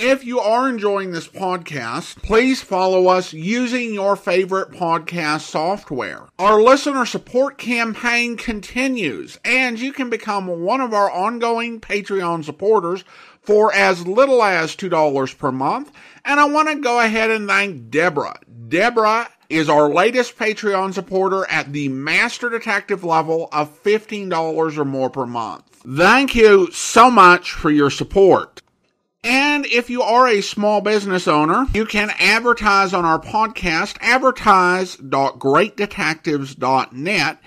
If you are enjoying this podcast, please follow us using your favorite podcast software. Our listener support campaign continues, and you can become one of our ongoing Patreon supporters for as little as $2 per month. And I want to go ahead and thank Deborah. Deborah is our latest Patreon supporter at the Master Detective level of $15 or more per month. Thank you so much for your support. And if you are a small business owner, you can advertise on our podcast, advertise.greatdetectives.net.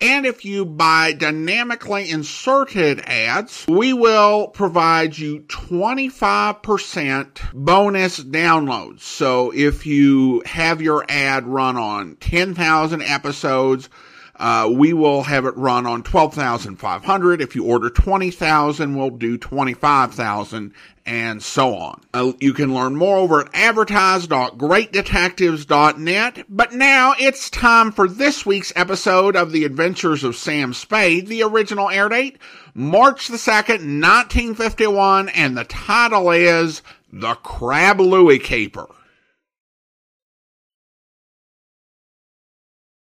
And if you buy dynamically inserted ads, we will provide you 25% bonus downloads. So if you have your ad run on 10,000 episodes, uh, we will have it run on 12,500. If you order 20,000, we'll do 25,000 and so on. Uh, you can learn more over at advertise.greatdetectives.net. But now it's time for this week's episode of The Adventures of Sam Spade. The original air date, March the 2nd, 1951, and the title is The Crab Louie Caper.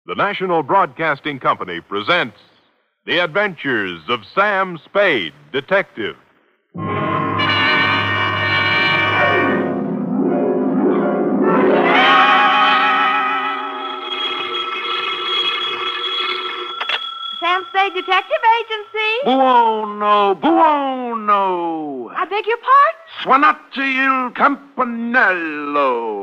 The National Broadcasting Company presents The Adventures of Sam Spade, Detective. Sam Spade Detective Agency. Buono, buono. I beg your pardon? Suonate il campanello.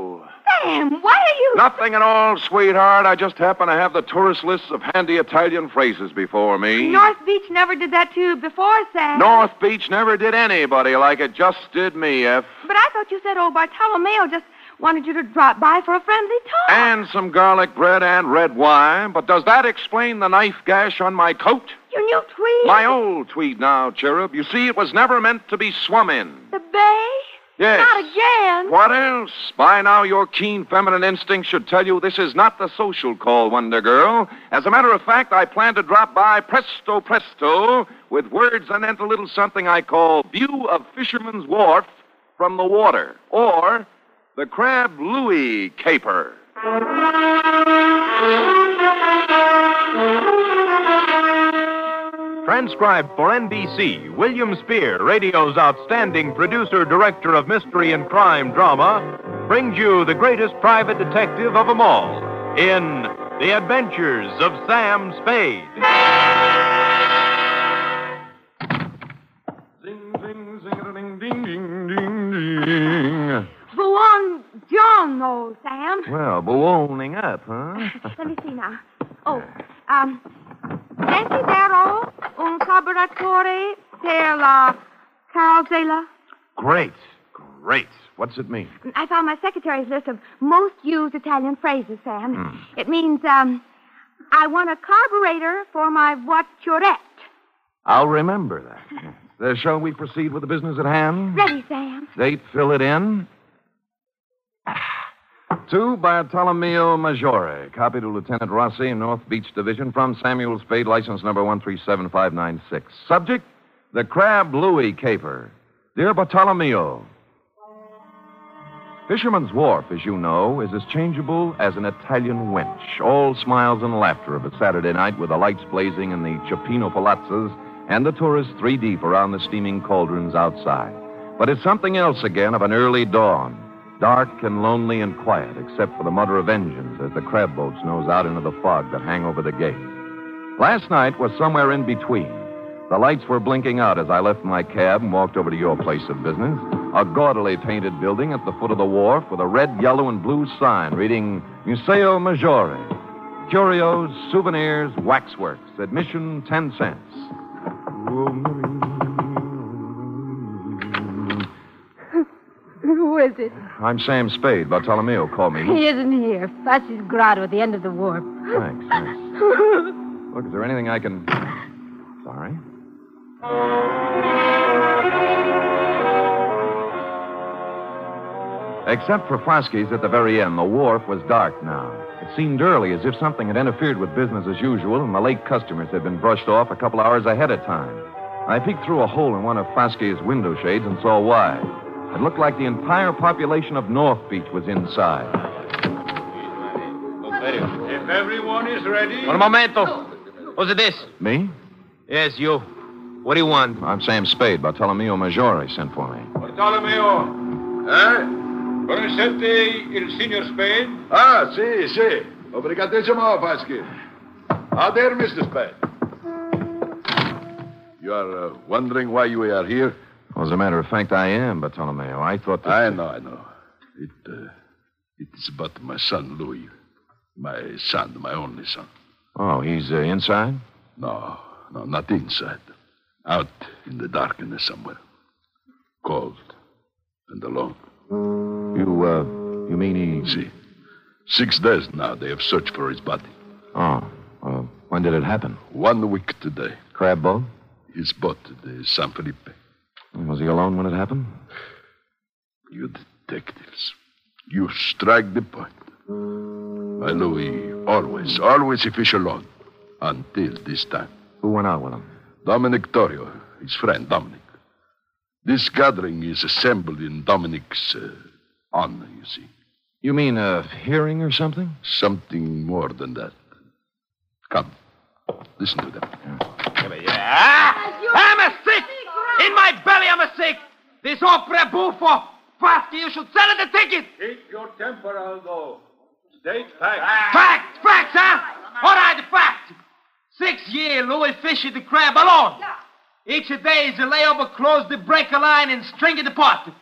Sam, why are you... Nothing at all, sweetheart. I just happen to have the tourist lists of handy Italian phrases before me. North Beach never did that to you before, Sam. North Beach never did anybody like it just did me, F. But I thought you said old Bartolomeo just wanted you to drop by for a friendly talk. And some garlic bread and red wine. But does that explain the knife gash on my coat? Your new tweed. My old tweed now, Cherub. You see, it was never meant to be swum in. The bay? Yes. Not again. What else? By now, your keen feminine instinct should tell you this is not the social call, Wonder Girl. As a matter of fact, I plan to drop by presto presto with words anent a little something I call View of Fisherman's Wharf from the Water, or the Crab Louie Caper. Transcribed for NBC, William Spear, radio's outstanding producer director of mystery and crime drama, brings you the greatest private detective of them all in The Adventures of Sam Spade. Zing, zing, zing, ding, ding, ding, ding, ding. Buongiorno, Sam. Well, ballooning up, huh? Let me see now. Calzela. Great, great. What's it mean? I found my secretary's list of most used Italian phrases, Sam. It means, um, I want a carburetor for my voiturette. I'll remember that. Uh, shall we proceed with the business at hand? Ready, Sam. Date, fill it in. To Bartolomeo Maggiore, copy to Lieutenant Rossi, North Beach Division, from Samuel Spade, license number 137596. Subject, the Crab Louie Caper. Dear Bartolomeo, Fisherman's Wharf, as you know, is as changeable as an Italian wench. All smiles and laughter of a Saturday night with the lights blazing in the Cioppino palazzas and the tourists three deep around the steaming cauldrons outside. But it's something else again of an early dawn, dark and lonely and quiet, except for the mutter of engines as the crab boats nose out into the fog that hang over the gate. Last night was somewhere in between. The lights were blinking out as I left my cab and walked over to your place of business, a gaudily painted building at the foot of the wharf with a red, yellow, and blue sign reading Museo Maggiore. Curios, souvenirs, waxworks. Admission 10 cents. Who is it? I'm Sam Spade. Bartolomeo called me. He isn't here. Fuss's grotto at the end of the wharf. Thanks, thanks. Look, is there anything I can. Sorry. Except for Foskey's at the very end, the wharf was dark now. It seemed early, as if something had interfered with business as usual, and the late customers had been brushed off a couple hours ahead of time. I peeked through a hole in one of Foskey's window shades and saw why. It looked like the entire population of North Beach was inside. If everyone is ready. Un momento. Who's it this? Me? Yes, you. What do you want? I'm Sam Spade. Bartolomeo Maggiore sent for me. Bartolomeo. Eh? Conoscete il signor Spade? Ah, sì, sì. Obrigatissimo, Vasky. Ah, there, Mr. Spade. You are uh, wondering why we are here? Well, as a matter of fact, I am, Bartolomeo. I thought that. I know, I know. It, uh, it is about my son, Louis. My son, my only son. Oh, he's uh, inside? No, no, not inside. Out in the darkness somewhere. Cold and alone. You, uh, you mean he. See, six days now they have searched for his body. Oh, well, when did it happen? One week today. Crab boat? His boat, the San Felipe. Was he alone when it happened? You detectives, you strike the point. My Louis always, always he fish alone. Until this time. Who went out with him? Dominic Torrio, his friend Dominic. This gathering is assembled in Dominic's uh, honor, you see. You mean a hearing or something? Something more than that. Come, listen to them. Ah! I'm a sick! In my belly, I'm a sick! This opera buffo! Fast, you should sell it the ticket! Keep your temper, Aldo. State facts. Facts, Facts, huh? All right, fact! Six year Louis fished the crab alone. Each day he's a lay over close the breaker line and string the pot.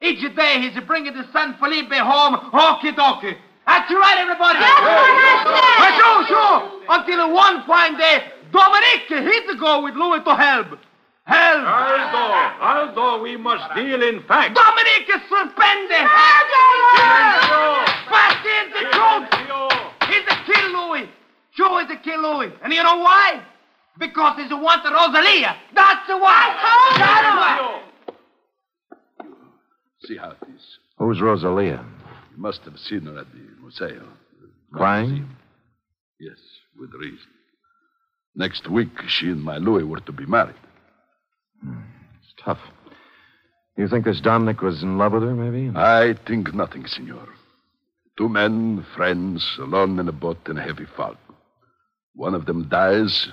Each day he's a bringing the San Felipe home, okie dokie. That's right, everybody. Sure, sure. Until one fine day, Dominic hit the go with Louis to help. Help. Aldo, Aldo, we must deal in facts. Dominic is suspended. Fast is the truth. He's a kill Louis. Sure is a kill Louis. And you know why? Because he's a want Rosalia. That's the why. That's why. See how it is. Who's Rosalia? You must have seen her at the Museo. Crying? Yes, with reason. Next week, she and my Louis were to be married. Hmm. It's tough. You think this Dominic was in love with her, maybe? I think nothing, senor. Two men, friends, alone in a boat in a heavy fog. One of them dies,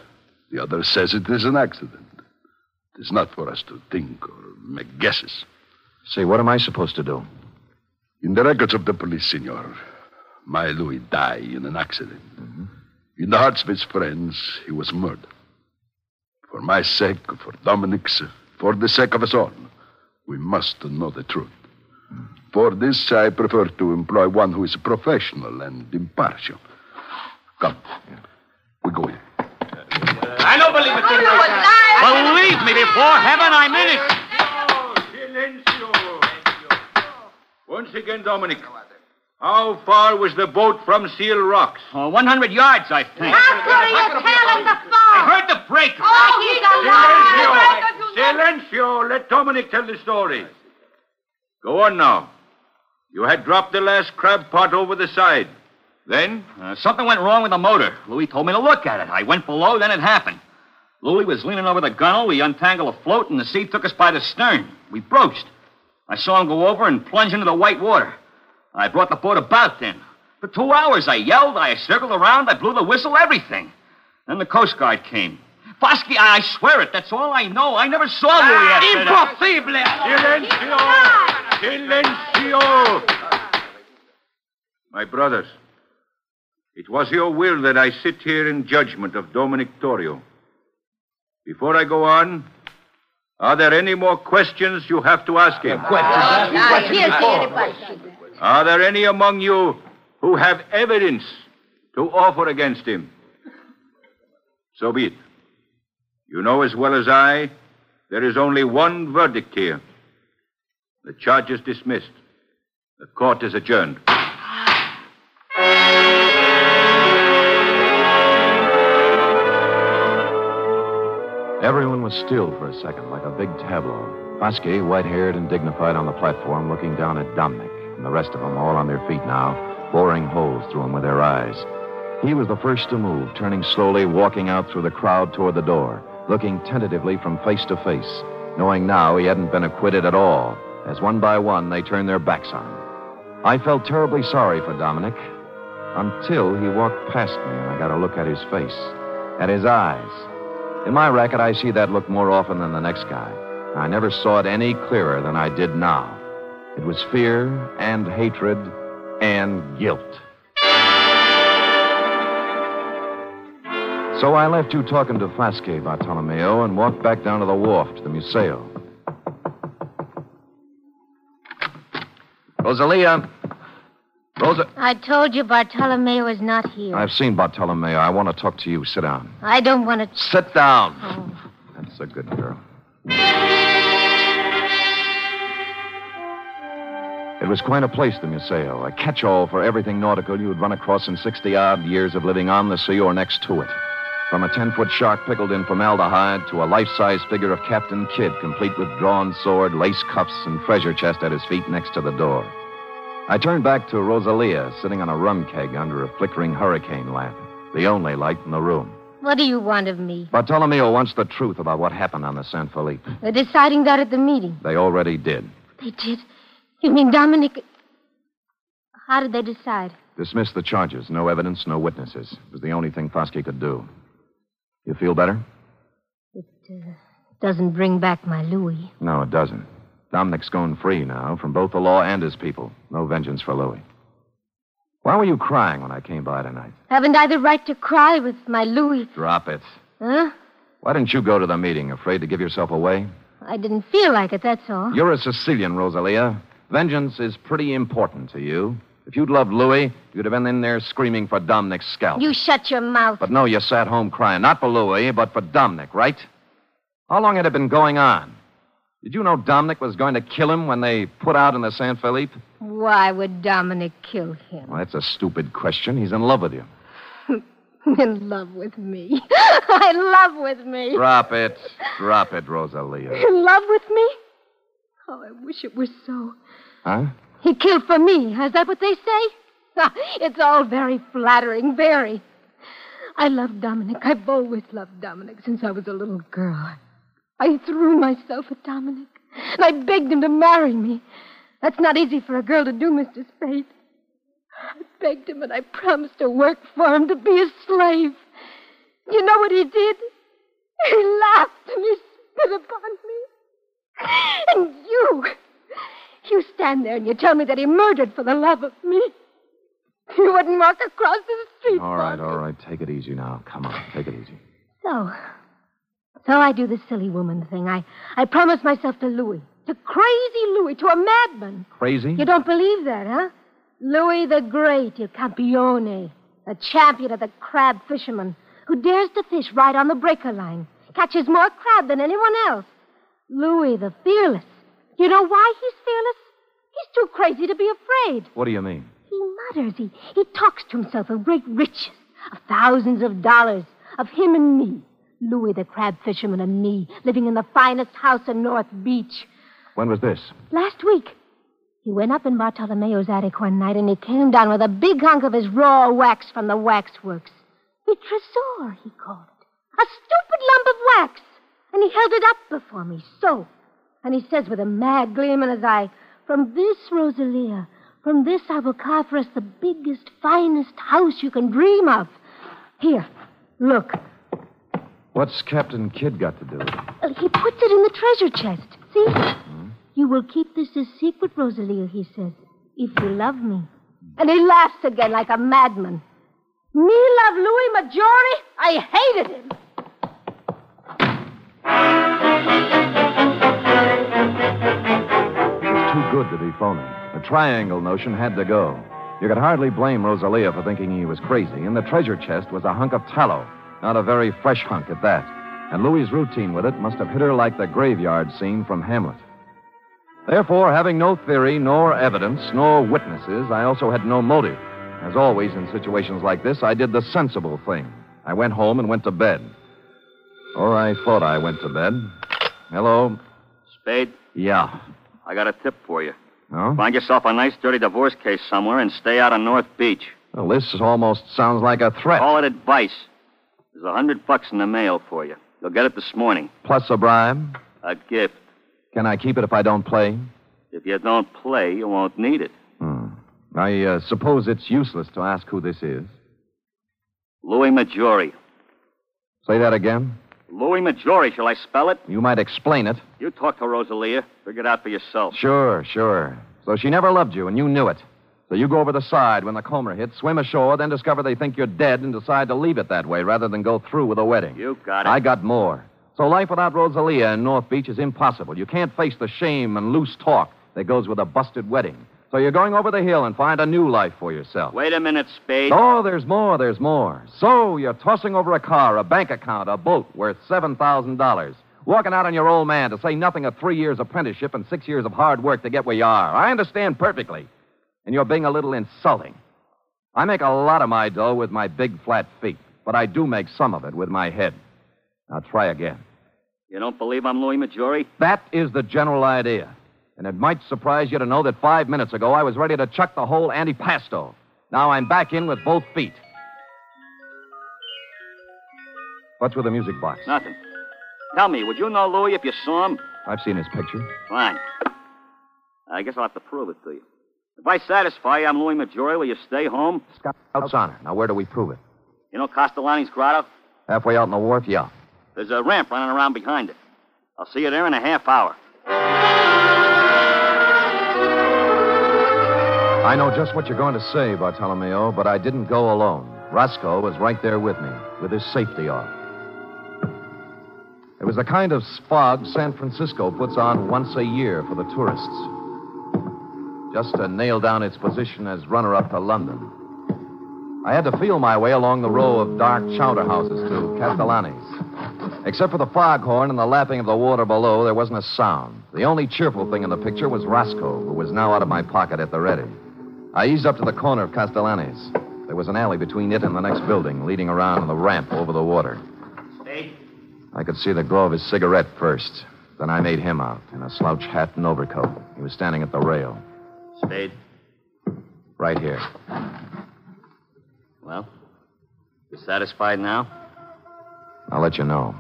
the other says it is an accident. It is not for us to think or make guesses. Say, what am I supposed to do? In the records of the police, senor, my Louis died in an accident. Mm-hmm. In the hearts of his friends, he was murdered. For my sake, for Dominic's, for the sake of us all, we must know the truth. Mm. For this, I prefer to employ one who is professional and impartial. Come. We go in. I don't believe it. Believe me, before heaven, I mean it. Silencio. Once again, Dominic. How far was the boat from Seal Rocks? Oh, 100 yards, I think. After you tell him the I heard the breaker. Oh, he's a liar. Silencio. Silencio. Let Dominic tell the story. Go on now. You had dropped the last crab pot over the side. Then? Uh, something went wrong with the motor. Louis told me to look at it. I went below, then it happened. Louis was leaning over the gunwale. We untangled a float, and the sea took us by the stern. We broached. I saw him go over and plunge into the white water. I brought the boat about then. For two hours, I yelled, I circled around, I blew the whistle, everything. Then the Coast Guard came. Fosky, I, I swear it, that's all I know. I never saw Louis after that. Silencio. Silencio. My brothers, it was your will that I sit here in judgment of Dominic Torrio. Before I go on, are there any more questions you have to ask him? Ah, here's anybody. Are there any among you who have evidence to offer against him? So be it. You know as well as I, there is only one verdict here. The charge is dismissed. The court is adjourned. Was still for a second, like a big tableau. Foskey, white haired and dignified on the platform, looking down at Dominic, and the rest of them all on their feet now, boring holes through him with their eyes. He was the first to move, turning slowly, walking out through the crowd toward the door, looking tentatively from face to face, knowing now he hadn't been acquitted at all, as one by one they turned their backs on him. I felt terribly sorry for Dominic until he walked past me and I got a look at his face, at his eyes. In my racket, I see that look more often than the next guy. I never saw it any clearer than I did now. It was fear and hatred and guilt. So I left you talking to Foskey, Bartolomeo, and walked back down to the wharf to the Museo. Rosalia. Rosa. I told you Bartolomeo is not here. I've seen Bartolomeo. I want to talk to you. Sit down. I don't want to. Sit down. Oh. That's a good girl. It was quite a place, the Museo, a catch all for everything nautical you would run across in 60 odd years of living on the sea or next to it. From a 10 foot shark pickled in formaldehyde to a life size figure of Captain Kidd, complete with drawn sword, lace cuffs, and treasure chest at his feet next to the door. I turned back to Rosalia, sitting on a rum keg under a flickering hurricane lamp, the only light in the room. What do you want of me? Bartolomeo wants the truth about what happened on the San Felipe. They're deciding that at the meeting. They already did. They did. You mean Dominic? How did they decide? Dismiss the charges. No evidence, no witnesses. It was the only thing Foskey could do. You feel better? It uh, doesn't bring back my Louis. No, it doesn't. Dominic's gone free now from both the law and his people. No vengeance for Louis. Why were you crying when I came by tonight? Haven't I the right to cry with my Louis? Drop it. Huh? Why didn't you go to the meeting? Afraid to give yourself away? I didn't feel like it, that's all. You're a Sicilian, Rosalia. Vengeance is pretty important to you. If you'd loved Louis, you'd have been in there screaming for Dominic's scalp. You shut your mouth. But no, you sat home crying. Not for Louis, but for Dominic, right? How long had it been going on? Did you know Dominic was going to kill him when they put out in the San Felipe? Why would Dominic kill him? Well, that's a stupid question. He's in love with you. In love with me. in love with me. Drop it. Drop it, Rosalia. In love with me? Oh, I wish it were so. Huh? He killed for me. Is that what they say? It's all very flattering, very. I love Dominic. I've always loved Dominic since I was a little girl. I threw myself at Dominic, and I begged him to marry me. That's not easy for a girl to do, Mr. Spade. I begged him, and I promised to work for him, to be a slave. You know what he did? He laughed and he spit upon me. And you, you stand there and you tell me that he murdered for the love of me. You wouldn't walk across the street. All right, all right. Take it easy now. Come on, take it easy. So, so I do the silly woman thing. I, I promise myself to Louis, to crazy Louis, to a madman. Crazy? You don't believe that, huh? Louis the Great, il campione, the champion of the crab fishermen, who dares to fish right on the breaker line, catches more crab than anyone else. Louis the fearless. You know why he's fearless? He's too crazy to be afraid. What do you mean? He mutters. He, he talks to himself of great riches, of thousands of dollars, of him and me. Louis the crab fisherman and me, living in the finest house in North Beach. When was this? Last week, he went up in Bartolomeo's attic one night and he came down with a big hunk of his raw wax from the waxworks. A tresor, he called it. A stupid lump of wax. And he held it up before me, so. And he says with a mad gleam in his eye, From this, Rosalia, from this I will carve for us the biggest, finest house you can dream of. Here, look. What's Captain Kidd got to do with it? Uh, He puts it in the treasure chest. See? You will keep this a secret, Rosalia, he says, if you love me. And he laughs again like a madman. Me love Louis Maggiore? I hated him. It was too good to be phony. The triangle notion had to go. You could hardly blame Rosalia for thinking he was crazy, and the treasure chest was a hunk of tallow, not a very fresh hunk at that. And Louis's routine with it must have hit her like the graveyard scene from Hamlet. Therefore, having no theory, nor evidence, nor witnesses, I also had no motive. As always in situations like this, I did the sensible thing. I went home and went to bed. Or I thought I went to bed. Hello? Spade, Yeah. I got a tip for you. No? Find yourself a nice, dirty divorce case somewhere and stay out of North Beach. Well, this almost sounds like a threat. Call it advice. There's a hundred bucks in the mail for you. You'll get it this morning. Plus a bribe. A gift. Can I keep it if I don't play? If you don't play, you won't need it. Hmm. I uh, suppose it's useless to ask who this is. Louis Maggiore. Say that again. Louis Maggiore, shall I spell it? You might explain it. You talk to Rosalia. Figure it out for yourself. Sure, sure. So she never loved you, and you knew it. So you go over the side when the Comer hits, swim ashore, then discover they think you're dead and decide to leave it that way rather than go through with a wedding. You got it. I got more. So life without Rosalia in North Beach is impossible. You can't face the shame and loose talk that goes with a busted wedding. So you're going over the hill and find a new life for yourself. Wait a minute, Spade. Oh, there's more, there's more. So you're tossing over a car, a bank account, a boat worth $7,000. Walking out on your old man to say nothing of three years apprenticeship and six years of hard work to get where you are. I understand perfectly. And you're being a little insulting. I make a lot of my dough with my big flat feet, but I do make some of it with my head. Now try again. You don't believe I'm Louis Maggiore? That is the general idea. And it might surprise you to know that five minutes ago I was ready to chuck the whole antipasto. Now I'm back in with both feet. What's with the music box? Nothing. Tell me, would you know Louis if you saw him? I've seen his picture. Fine. I guess I'll have to prove it to you. If I satisfy you I'm Louis Maggiore, will you stay home? Scout's honor. Now, where do we prove it? You know Castellani's grotto? Halfway out on the wharf? Yeah. There's a ramp running around behind it. I'll see you there in a half hour. I know just what you're going to say, Bartolomeo, but I didn't go alone. Roscoe was right there with me, with his safety off. It was the kind of fog San Francisco puts on once a year for the tourists. Just to nail down its position as runner up to London. I had to feel my way along the row of dark chowder houses to Castellani's. Except for the foghorn and the lapping of the water below, there wasn't a sound. The only cheerful thing in the picture was Roscoe, who was now out of my pocket at the ready. I eased up to the corner of Castellani's. There was an alley between it and the next building, leading around on the ramp over the water. Spade? I could see the glow of his cigarette first. Then I made him out in a slouch hat and overcoat. He was standing at the rail, Spade. right here. Well, you satisfied now? I'll let you know.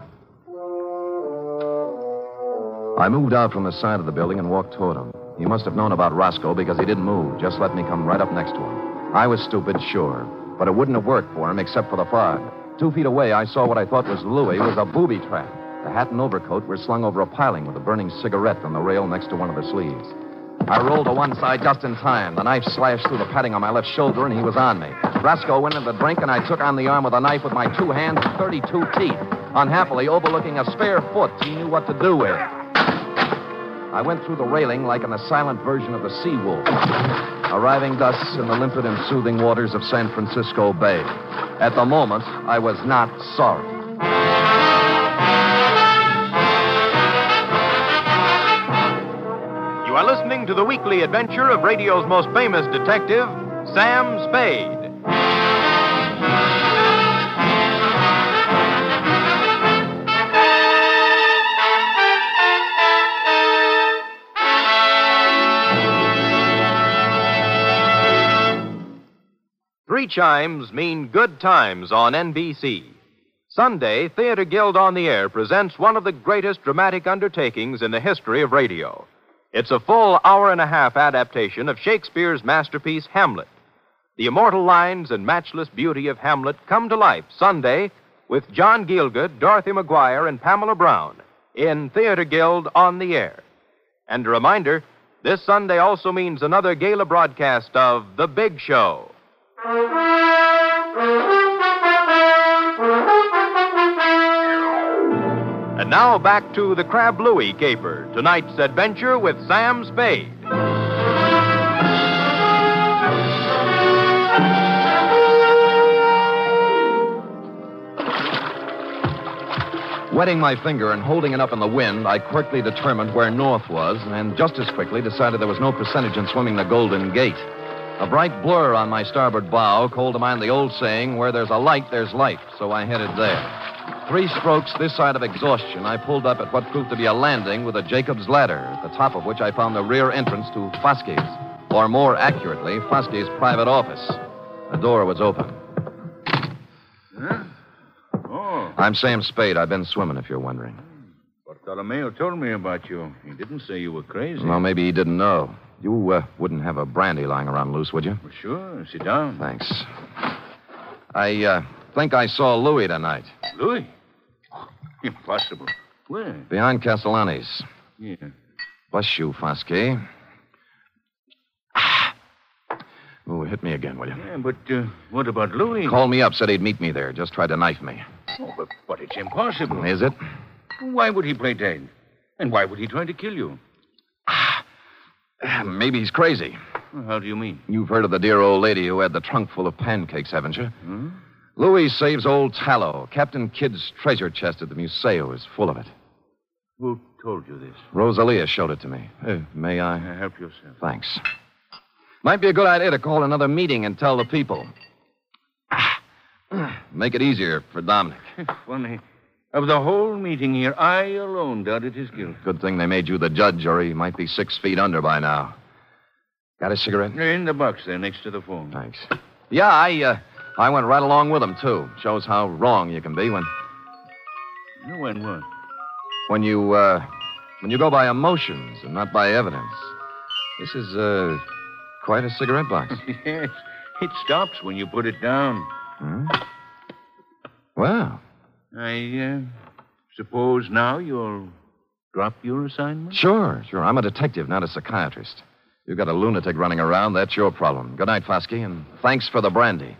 I moved out from the side of the building and walked toward him. He must have known about Roscoe because he didn't move, just let me come right up next to him. I was stupid, sure, but it wouldn't have worked for him except for the fog. Two feet away, I saw what I thought was Louis was a booby trap. The hat and overcoat were slung over a piling with a burning cigarette on the rail next to one of the sleeves. I rolled to one side just in time. The knife slashed through the padding on my left shoulder, and he was on me. Roscoe went into the drink, and I took on the arm with a knife with my two hands and 32 teeth. Unhappily, overlooking a spare foot he knew what to do with. I went through the railing like an silent version of the Sea Wolf, arriving thus in the limpid and soothing waters of San Francisco Bay. At the moment, I was not sorry. Listening to the weekly adventure of radio's most famous detective, Sam Spade. Three chimes mean good times on NBC. Sunday, Theater Guild on the Air presents one of the greatest dramatic undertakings in the history of radio. It's a full hour and a half adaptation of Shakespeare's masterpiece, Hamlet. The immortal lines and matchless beauty of Hamlet come to life Sunday with John Gielgud, Dorothy McGuire, and Pamela Brown in Theater Guild on the Air. And a reminder this Sunday also means another gala broadcast of The Big Show. Now back to the Crab Louie caper, tonight's adventure with Sam Spade. Wetting my finger and holding it up in the wind, I quickly determined where north was, and just as quickly decided there was no percentage in swimming the Golden Gate. A bright blur on my starboard bow called to mind the old saying, where there's a light, there's life, so I headed there. Three strokes this side of exhaustion, I pulled up at what proved to be a landing with a Jacob's ladder, at the top of which I found the rear entrance to Foske's, or more accurately, Foske's private office. The door was open. Huh? Oh, I'm Sam Spade. I've been swimming, if you're wondering. Bartolomeo told me about you. He didn't say you were crazy. Well, maybe he didn't know. You uh, wouldn't have a brandy lying around loose, would you? Well, sure. Sit down. Thanks. I uh, think I saw Louis tonight. Louis? Impossible. Where? Behind Castellani's. Yeah. Bless you, Foskey. Oh, hit me again, will you? Yeah, but uh, what about Louis? Called me up, said he'd meet me there. Just tried to knife me. Oh, but, but it's impossible. Is it? Why would he play dead? And why would he try to kill you? Ah. Maybe he's crazy. Well, How do you mean? You've heard of the dear old lady who had the trunk full of pancakes, haven't you? Hmm? Louis saves old tallow. Captain Kidd's treasure chest at the Museo is full of it. Who told you this? Rosalia showed it to me. Uh, may I? Uh, help yourself. Thanks. Might be a good idea to call another meeting and tell the people. Make it easier for Dominic. Funny. Of the whole meeting here, I alone doubted his guilt. Good thing they made you the judge, or he might be six feet under by now. Got a cigarette? In the box there next to the phone. Thanks. Yeah, I uh, I went right along with him too. Shows how wrong you can be when When what? when you uh, when you go by emotions and not by evidence. This is uh, quite a cigarette box. yes. It stops when you put it down. Hmm? Well, I uh, suppose now you'll drop your assignment? sure, sure. I'm a detective, not a psychiatrist. You've got a lunatic running around. That's your problem. Good night, Foskey, and thanks for the brandy.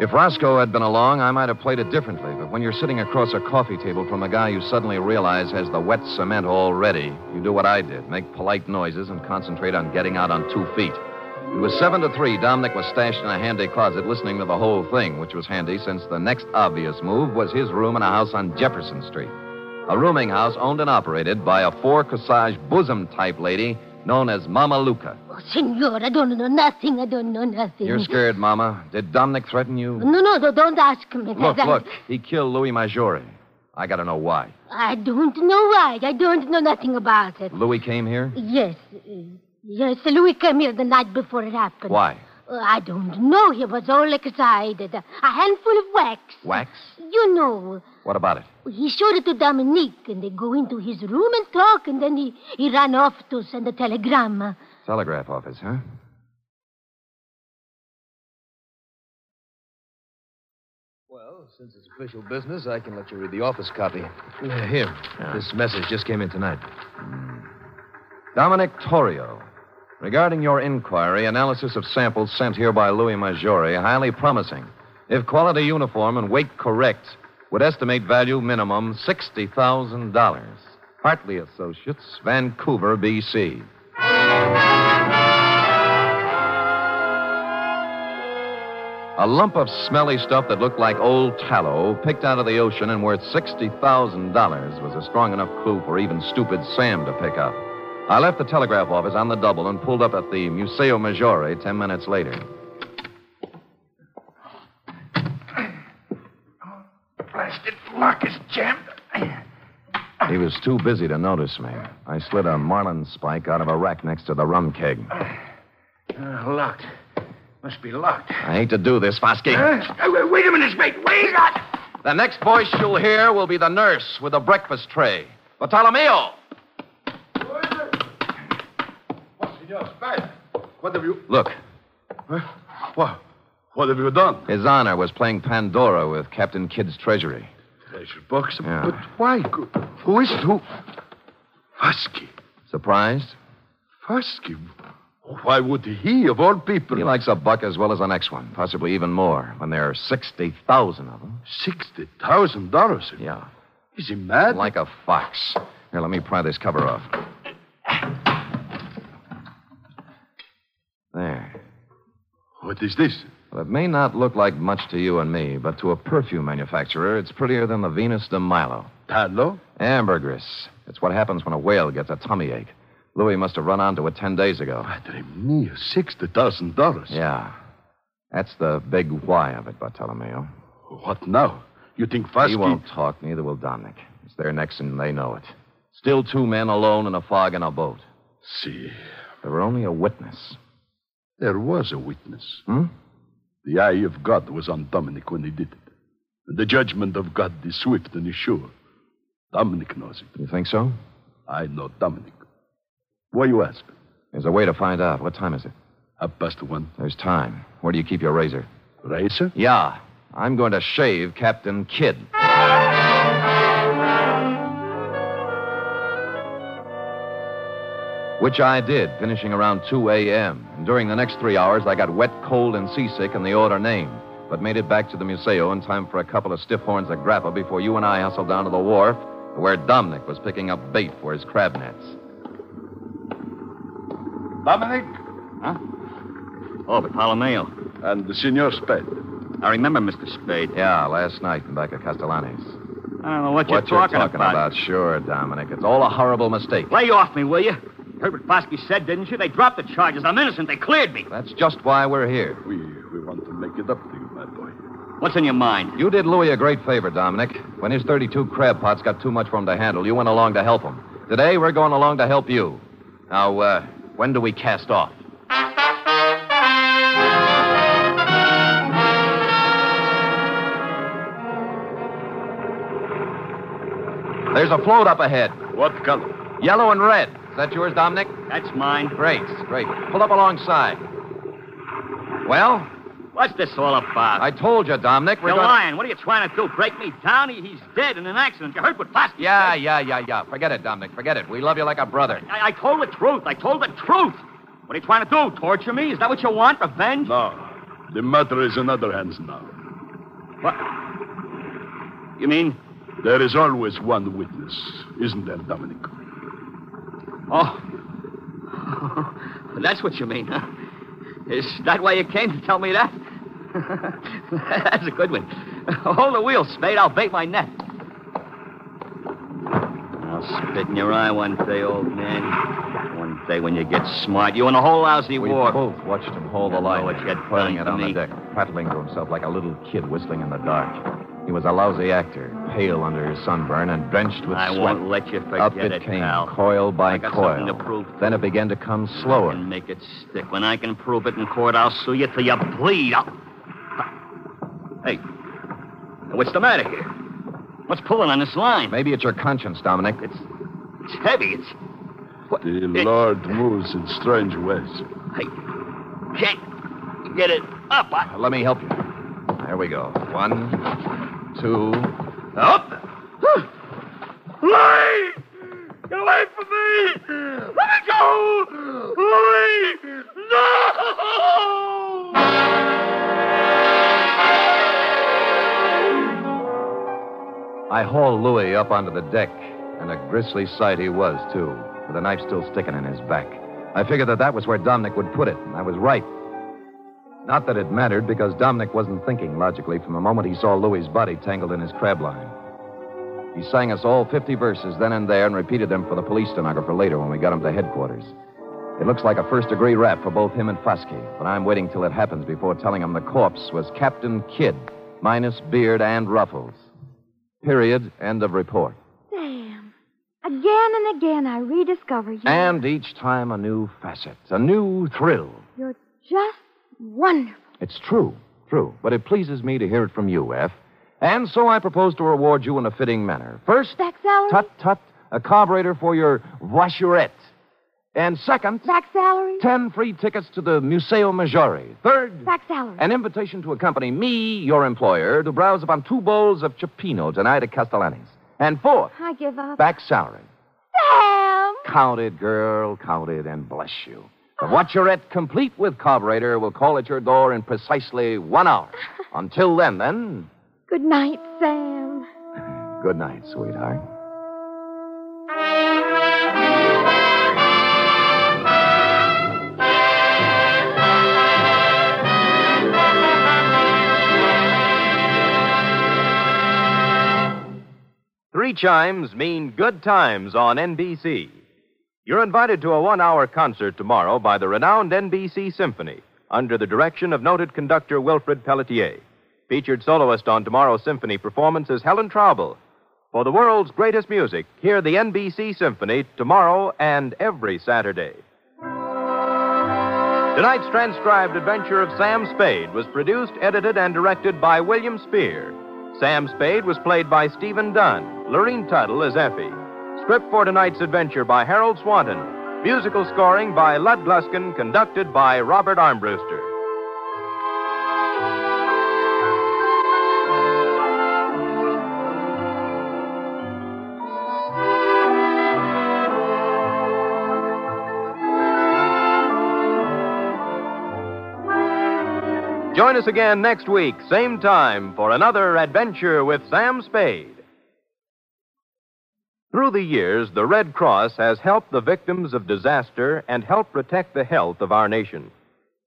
If Roscoe had been along, I might have played it differently. But when you're sitting across a coffee table from a guy you suddenly realize has the wet cement already, you do what I did make polite noises and concentrate on getting out on two feet. It was seven to three. Dominic was stashed in a handy closet listening to the whole thing, which was handy since the next obvious move was his room in a house on Jefferson Street. A rooming house owned and operated by a four corsage bosom type lady known as Mama Luca. Oh, senor, I don't know nothing. I don't know nothing. You're scared, Mama. Did Dominic threaten you? No, no, no, don't ask me. Look, I, look. He killed Louis Maggiore. I gotta know why. I don't know why. I don't know nothing about it. Louis came here? Yes. Yes, Louis came here the night before it happened. Why? Uh, I don't know. He was all excited. A handful of wax. Wax? You know. What about it? He showed it to Dominic, and they go into his room and talk, and then he, he ran off to send a telegram. Telegraph office, huh? Well, since it's official business, I can let you read the office copy. Uh, here. This message just came in tonight. Dominic Torrio. Regarding your inquiry, analysis of samples sent here by Louis Maggiore, highly promising. If quality uniform and weight correct, would estimate value minimum $60,000. Hartley Associates, Vancouver, B.C. A lump of smelly stuff that looked like old tallow, picked out of the ocean and worth $60,000, was a strong enough clue for even stupid Sam to pick up. I left the telegraph office on the double and pulled up at the Museo Maggiore ten minutes later. Blasted lock is jammed. He was too busy to notice me. I slid a marlin spike out of a rack next to the rum keg. Uh, locked. Must be locked. I hate to do this, Foskey. Uh, uh, wait a minute, mate. Wait. The next voice you'll hear will be the nurse with the breakfast tray. Bartolomeo! What have you. Look, What? What have you done? His Honor was playing Pandora with Captain Kidd's treasury. Treasure box? Yeah. But why? Who is it? Who? Foskey. Surprised? Foskey? Why would he, of all people? He likes a buck as well as the next one, possibly even more, when there are 60,000 of them. $60,000. Yeah, Is he mad? like a fox. Here, let me pry this cover off. There. What is this? Well, it may not look like much to you and me, but to a perfume manufacturer, it's prettier than the Venus de Milo. Tallow? Ambergris. It's what happens when a whale gets a tummy ache. Louis must have run onto it ten days ago. Padre mio, $60,000. Yeah. That's the big why of it, Bartolomeo. What now? You think Fosky... He won't talk, neither will Dominic. It's their necks and they know it. Still two men alone in a fog in a boat. See, There were only a witness. There was a witness. Hmm? The eye of God was on Dominic when he did it. And the judgment of God is swift and is sure. Dominic knows it. You think so? I know Dominic. Why you ask? There's a way to find out. What time is it? Half past one. There's time. Where do you keep your razor? Razor? Yeah. I'm going to shave Captain Kidd. Which I did, finishing around 2 a.m. And during the next three hours, I got wet, cold, and seasick in the order named, but made it back to the Museo in time for a couple of stiff horns of grappa before you and I hustled down to the wharf where Dominic was picking up bait for his crab nets. Dominic? Huh? Oh, Bartolomeo. And the Signor Spade. I remember Mr. Spade. Yeah, last night in back of Castellani's. I don't know what, What you're talking, about. Sure, Dominic. It's all a horrible mistake. Lay off me, will you? Heard what Foskey said, didn't you? They dropped the charges. I'm innocent. They cleared me. That's just why we're here. We, we want to make it up to you, my boy. What's in your mind? You did Louis a great favor, Dominic. When his 32 crab pots got too much for him to handle, you went along to help him. Today, we're going along to help you. Now, uh, when do we cast off? There's a float up ahead. What color? Yellow and red. Is that yours, Dominic? That's mine. Great, great. Pull up alongside. Well, What's this all about? I told you, Dominic. We're You're gonna... lying. What are you trying to do? Break me down? He, he's dead in an accident. You heard what Foskey Yeah, said? yeah, yeah, yeah. Forget it, Dominic. Forget it. We love you like a brother. I, I told the truth. I told the truth. What are you trying to do? Torture me? Is that what you want? Revenge? No. The matter is in other hands now. What? You mean? There is always one witness, isn't there, Dominic? Oh. That's what you mean, huh? Is that why you came to tell me that? That's a good one. Hold the wheel, Spade. I'll bait my net. I'll spit in your eye one day, old man. One day when you get smart, you and the whole lousy We war. both watched him hold the line, what you had it on me. the deck, prattling to himself like a little kid whistling in the dark. He was a lousy actor, pale under his sunburn and drenched with I sweat. I won't let you forget Up it, it, came, pal. coil by I got coil. something to prove. Then it began to come I slower. can make it stick. When I can prove it in court, I'll sue you till you bleed. I'll... Hey, what's the matter here? What's pulling on this line? Maybe it's your conscience, Dominic. It's it's heavy. It's what? The it- Lord moves in strange ways. I can't get it up. I... Let me help you. There we go. One, two. Up. Louis! Get away from me! Let me go! Louis! No! I hauled Louis up onto the deck, and a grisly sight he was, too, with a knife still sticking in his back. I figured that that was where Dominic would put it, and I was right. Not that it mattered, because Dominic wasn't thinking logically from the moment he saw Louis's body tangled in his crab line. He sang us all 50 verses then and there and repeated them for the police stenographer later when we got him to headquarters. It looks like a first degree rap for both him and Fosky, but I'm waiting till it happens before telling him the corpse was Captain Kidd, minus beard and ruffles. Period. End of report. Sam, again and again I rediscover you. And each time a new facet, a new thrill. You're just wonderful. It's true, true. But it pleases me to hear it from you, F. And so I propose to reward you in a fitting manner. First, Back salary? tut tut, a carburetor for your voiturette. And second, Back salary? ten free tickets to the Museo Maggiore. Third, Back salary. an invitation to accompany me, your employer, to browse upon two bowls of Cioppino tonight at Castellani's. And fourth, I give up. back salary. Sam! Count it, girl, count it, and bless you. The voiturette, complete with carburetor, will call at your door in precisely one hour. Until then, then. Good night, Sam. Good night, sweetheart. Three chimes mean good times on NBC. You're invited to a one hour concert tomorrow by the renowned NBC Symphony under the direction of noted conductor Wilfred Pelletier. Featured soloist on tomorrow's symphony performance is Helen Traubel. For the world's greatest music, hear the NBC Symphony tomorrow and every Saturday. Tonight's transcribed adventure of Sam Spade was produced, edited, and directed by William Spier. Sam Spade was played by Stephen Dunne. Lorene Tuttle is Effie. Script for tonight's adventure by Harold Swanton. Musical scoring by Lud Gluskin, conducted by Robert Armbruster. Join us again next week, same time, for another adventure with Sam Spade. Through the years, the Red Cross has helped the victims of disaster and helped protect the health of our nation.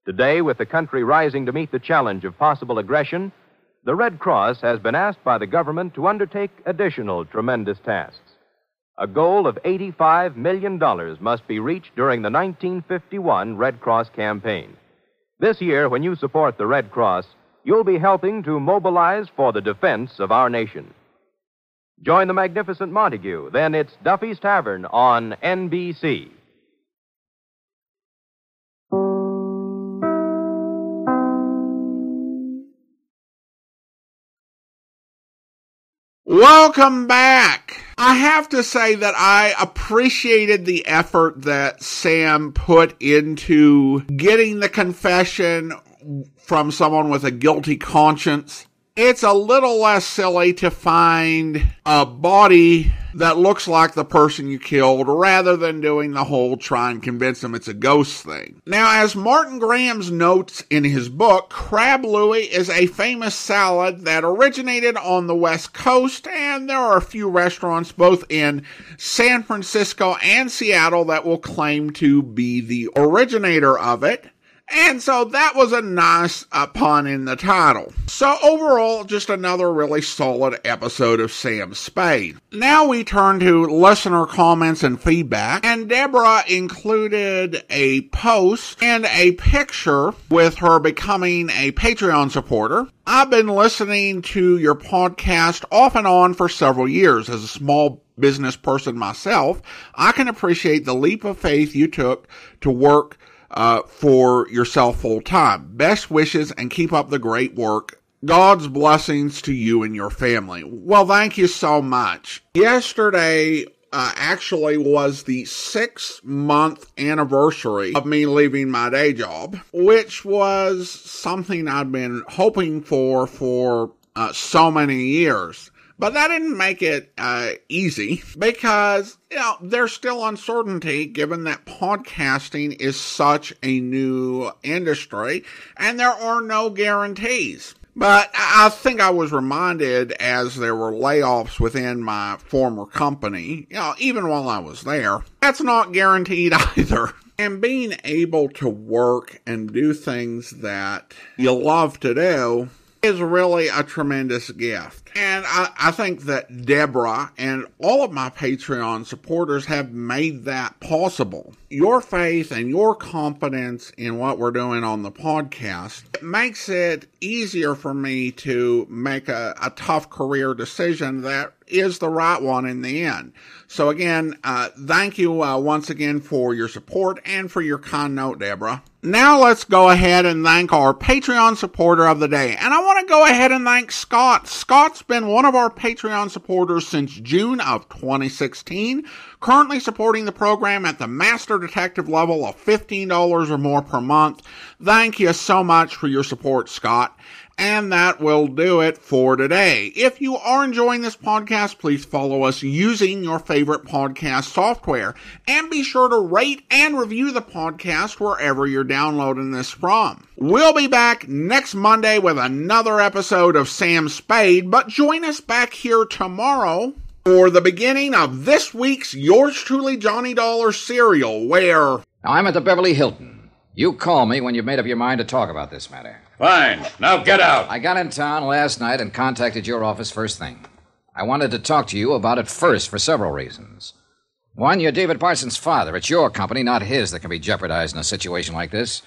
Today, with the country rising to meet the challenge of possible aggression, the Red Cross has been asked by the government to undertake additional tremendous tasks. A goal of $85 million must be reached during the 1951 Red Cross campaign. This year, when you support the Red Cross, you'll be helping to mobilize for the defense of our nation. Join the magnificent Montague. Then it's Duffy's Tavern on NBC. Welcome back. I have to say that I appreciated the effort that Sam put into getting the confession from someone with a guilty conscience it's a little less silly to find a body that looks like the person you killed rather than doing the whole try and convince them it's a ghost thing. Now, as Martin Grams notes in his book, Crab Louie is a famous salad that originated on the West Coast, and there are a few restaurants both in San Francisco and Seattle that will claim to be the originator of it. And so that was a nice uh, pun in the title. So overall, just another really solid episode of Sam Spade. Now we turn to listener comments and feedback, and Deborah included a post and a picture with her becoming a Patreon supporter. I've been listening to your podcast off and on for several years as a small business person myself. I can appreciate the leap of faith you took to work uh, for yourself full time. Best wishes and keep up the great work. God's blessings to you and your family. Well, thank you so much. Yesterday, uh, actually was the six month anniversary of me leaving my day job, which was something I'd been hoping for for uh, so many years. But that didn't make it uh, easy because, you know, there's still uncertainty given that podcasting is such a new industry and there are no guarantees. But I think I was reminded as there were layoffs within my former company, you know, even while I was there, that's not guaranteed either. And being able to work and do things that you love to do is really a tremendous gift. And I, I, think that Deborah and all of my Patreon supporters have made that possible. Your faith and your confidence in what we're doing on the podcast makes it easier for me to make a, a tough career decision that is the right one in the end. So again, uh, thank you uh, once again for your support and for your kind note, Deborah. Now let's go ahead and thank our Patreon supporter of the day. And I want to go ahead and thank Scott. Scott's been one of our Patreon supporters since June of 2016, currently supporting the program at the Master Detective level of $15 or more per month. Thank you so much for your support, Scott. And that will do it for today. If you are enjoying this podcast, please follow us using your favorite podcast software and be sure to rate and review the podcast wherever you're downloading this from. We'll be back next Monday with another episode of Sam Spade, but join us back here tomorrow for the beginning of this week's Yours Truly Johnny Dollar serial where. I'm at the Beverly Hilton. You call me when you've made up your mind to talk about this matter. Fine. Now get out. I got in town last night and contacted your office first thing. I wanted to talk to you about it first for several reasons. One, you're David Parsons' father. It's your company, not his, that can be jeopardized in a situation like this.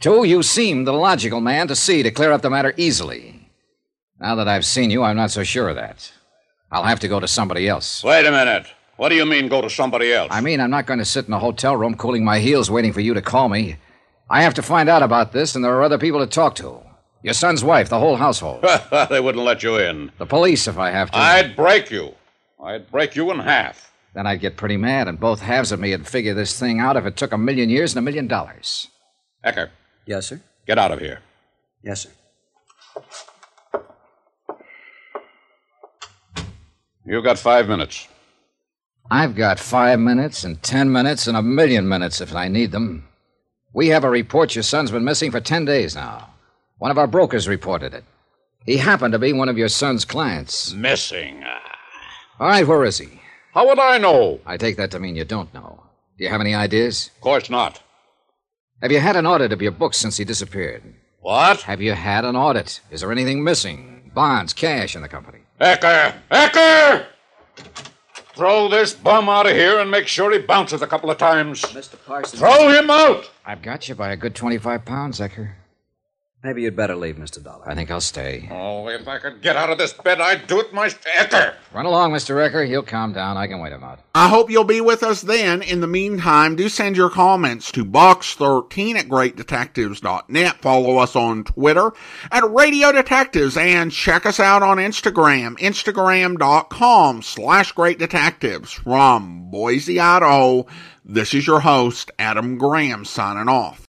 Two, you seem the logical man to see to clear up the matter easily. Now that I've seen you, I'm not so sure of that. I'll have to go to somebody else. Wait a minute. What do you mean go to somebody else? I mean, I'm not going to sit in a hotel room cooling my heels waiting for you to call me. I have to find out about this, and there are other people to talk to. Your son's wife, the whole household. they wouldn't let you in. The police, if I have to. I'd break you. I'd break you in half. Then I'd get pretty mad, and both halves of me would figure this thing out if it took a million years and a million dollars. Ecker, Yes, sir. get out of here. Yes, sir. You've got five minutes. I've got five minutes and ten minutes and a million minutes if I need them. We have a report your son's been missing for ten days now. One of our brokers reported it. He happened to be one of your son's clients. Missing. Ah. All right, where is he? How would I know? I take that to mean you don't know. Do you have any ideas? Of course not. Have you had an audit of your books since he disappeared? What? Have you had an audit? Is there anything missing? Bonds, cash in the company? Ecker! Ecker! Throw this bum out of here and make sure he bounces a couple of times. Mr. Parsons. Throw him out! I've got you by a good 25 pounds, Ecker. Maybe you'd better leave, Mr. Dollar. I think I'll stay. Oh, if I could get out of this bed, I'd do it myself. Ecker! Run along, Mr. Ecker. He'll calm down. I can wait him out. I hope you'll be with us then. In the meantime, do send your comments to box13 at greatdetectives.net. Follow us on Twitter at Radio Detectives and check us out on Instagram, instagram.com slash great detectives. From Boise, Idaho, this is your host, Adam Graham, signing off.